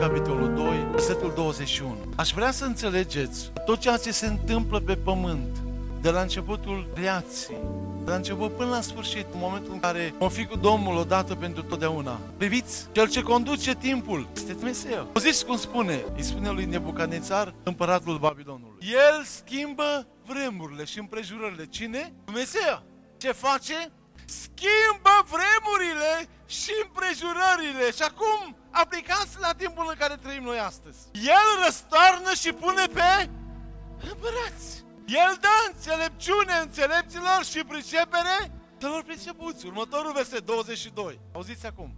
capitolul 2, versetul 21. Aș vrea să înțelegeți că tot ceea ce se întâmplă pe pământ, de la începutul creației, de la început până la sfârșit, în momentul în care vom fi cu Domnul odată pentru totdeauna. Priviți, cel ce conduce timpul este Dumnezeu. Auziți cum spune? Îi spune lui Nebucanețar, împăratul Babilonului. El schimbă vremurile și împrejurările. Cine? Dumnezeu. Ce face? Schimbă vremurile și împrejurările. Și acum aplicați la timpul în care trăim noi astăzi. El răstoarnă și pune pe împărați. El dă înțelepciune înțelepților și pricepere celor pricepuți. Următorul verset 22. Auziți acum.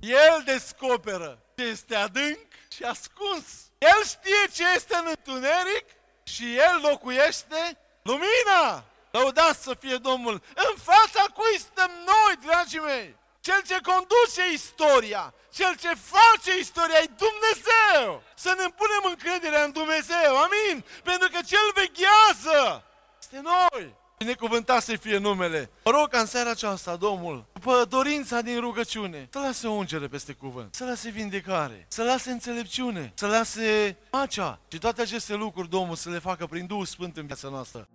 El descoperă ce este adânc și ascuns. El știe ce este în întuneric și El locuiește lumina. Lăudați să fie Domnul. În fața cui stăm noi, dragii mei? Cel ce conduce istoria, cel ce face istoria e Dumnezeu. Să ne punem încrederea în Dumnezeu, amin? Pentru că cel veghează este noi. Binecuvântat să fie numele. Mă rog ca în seara aceasta, Domnul, după dorința din rugăciune, să lase o ungere peste cuvânt, să lase vindecare, să lase înțelepciune, să lase pacea și toate aceste lucruri, Domnul, să le facă prin Duhul Sfânt în viața noastră.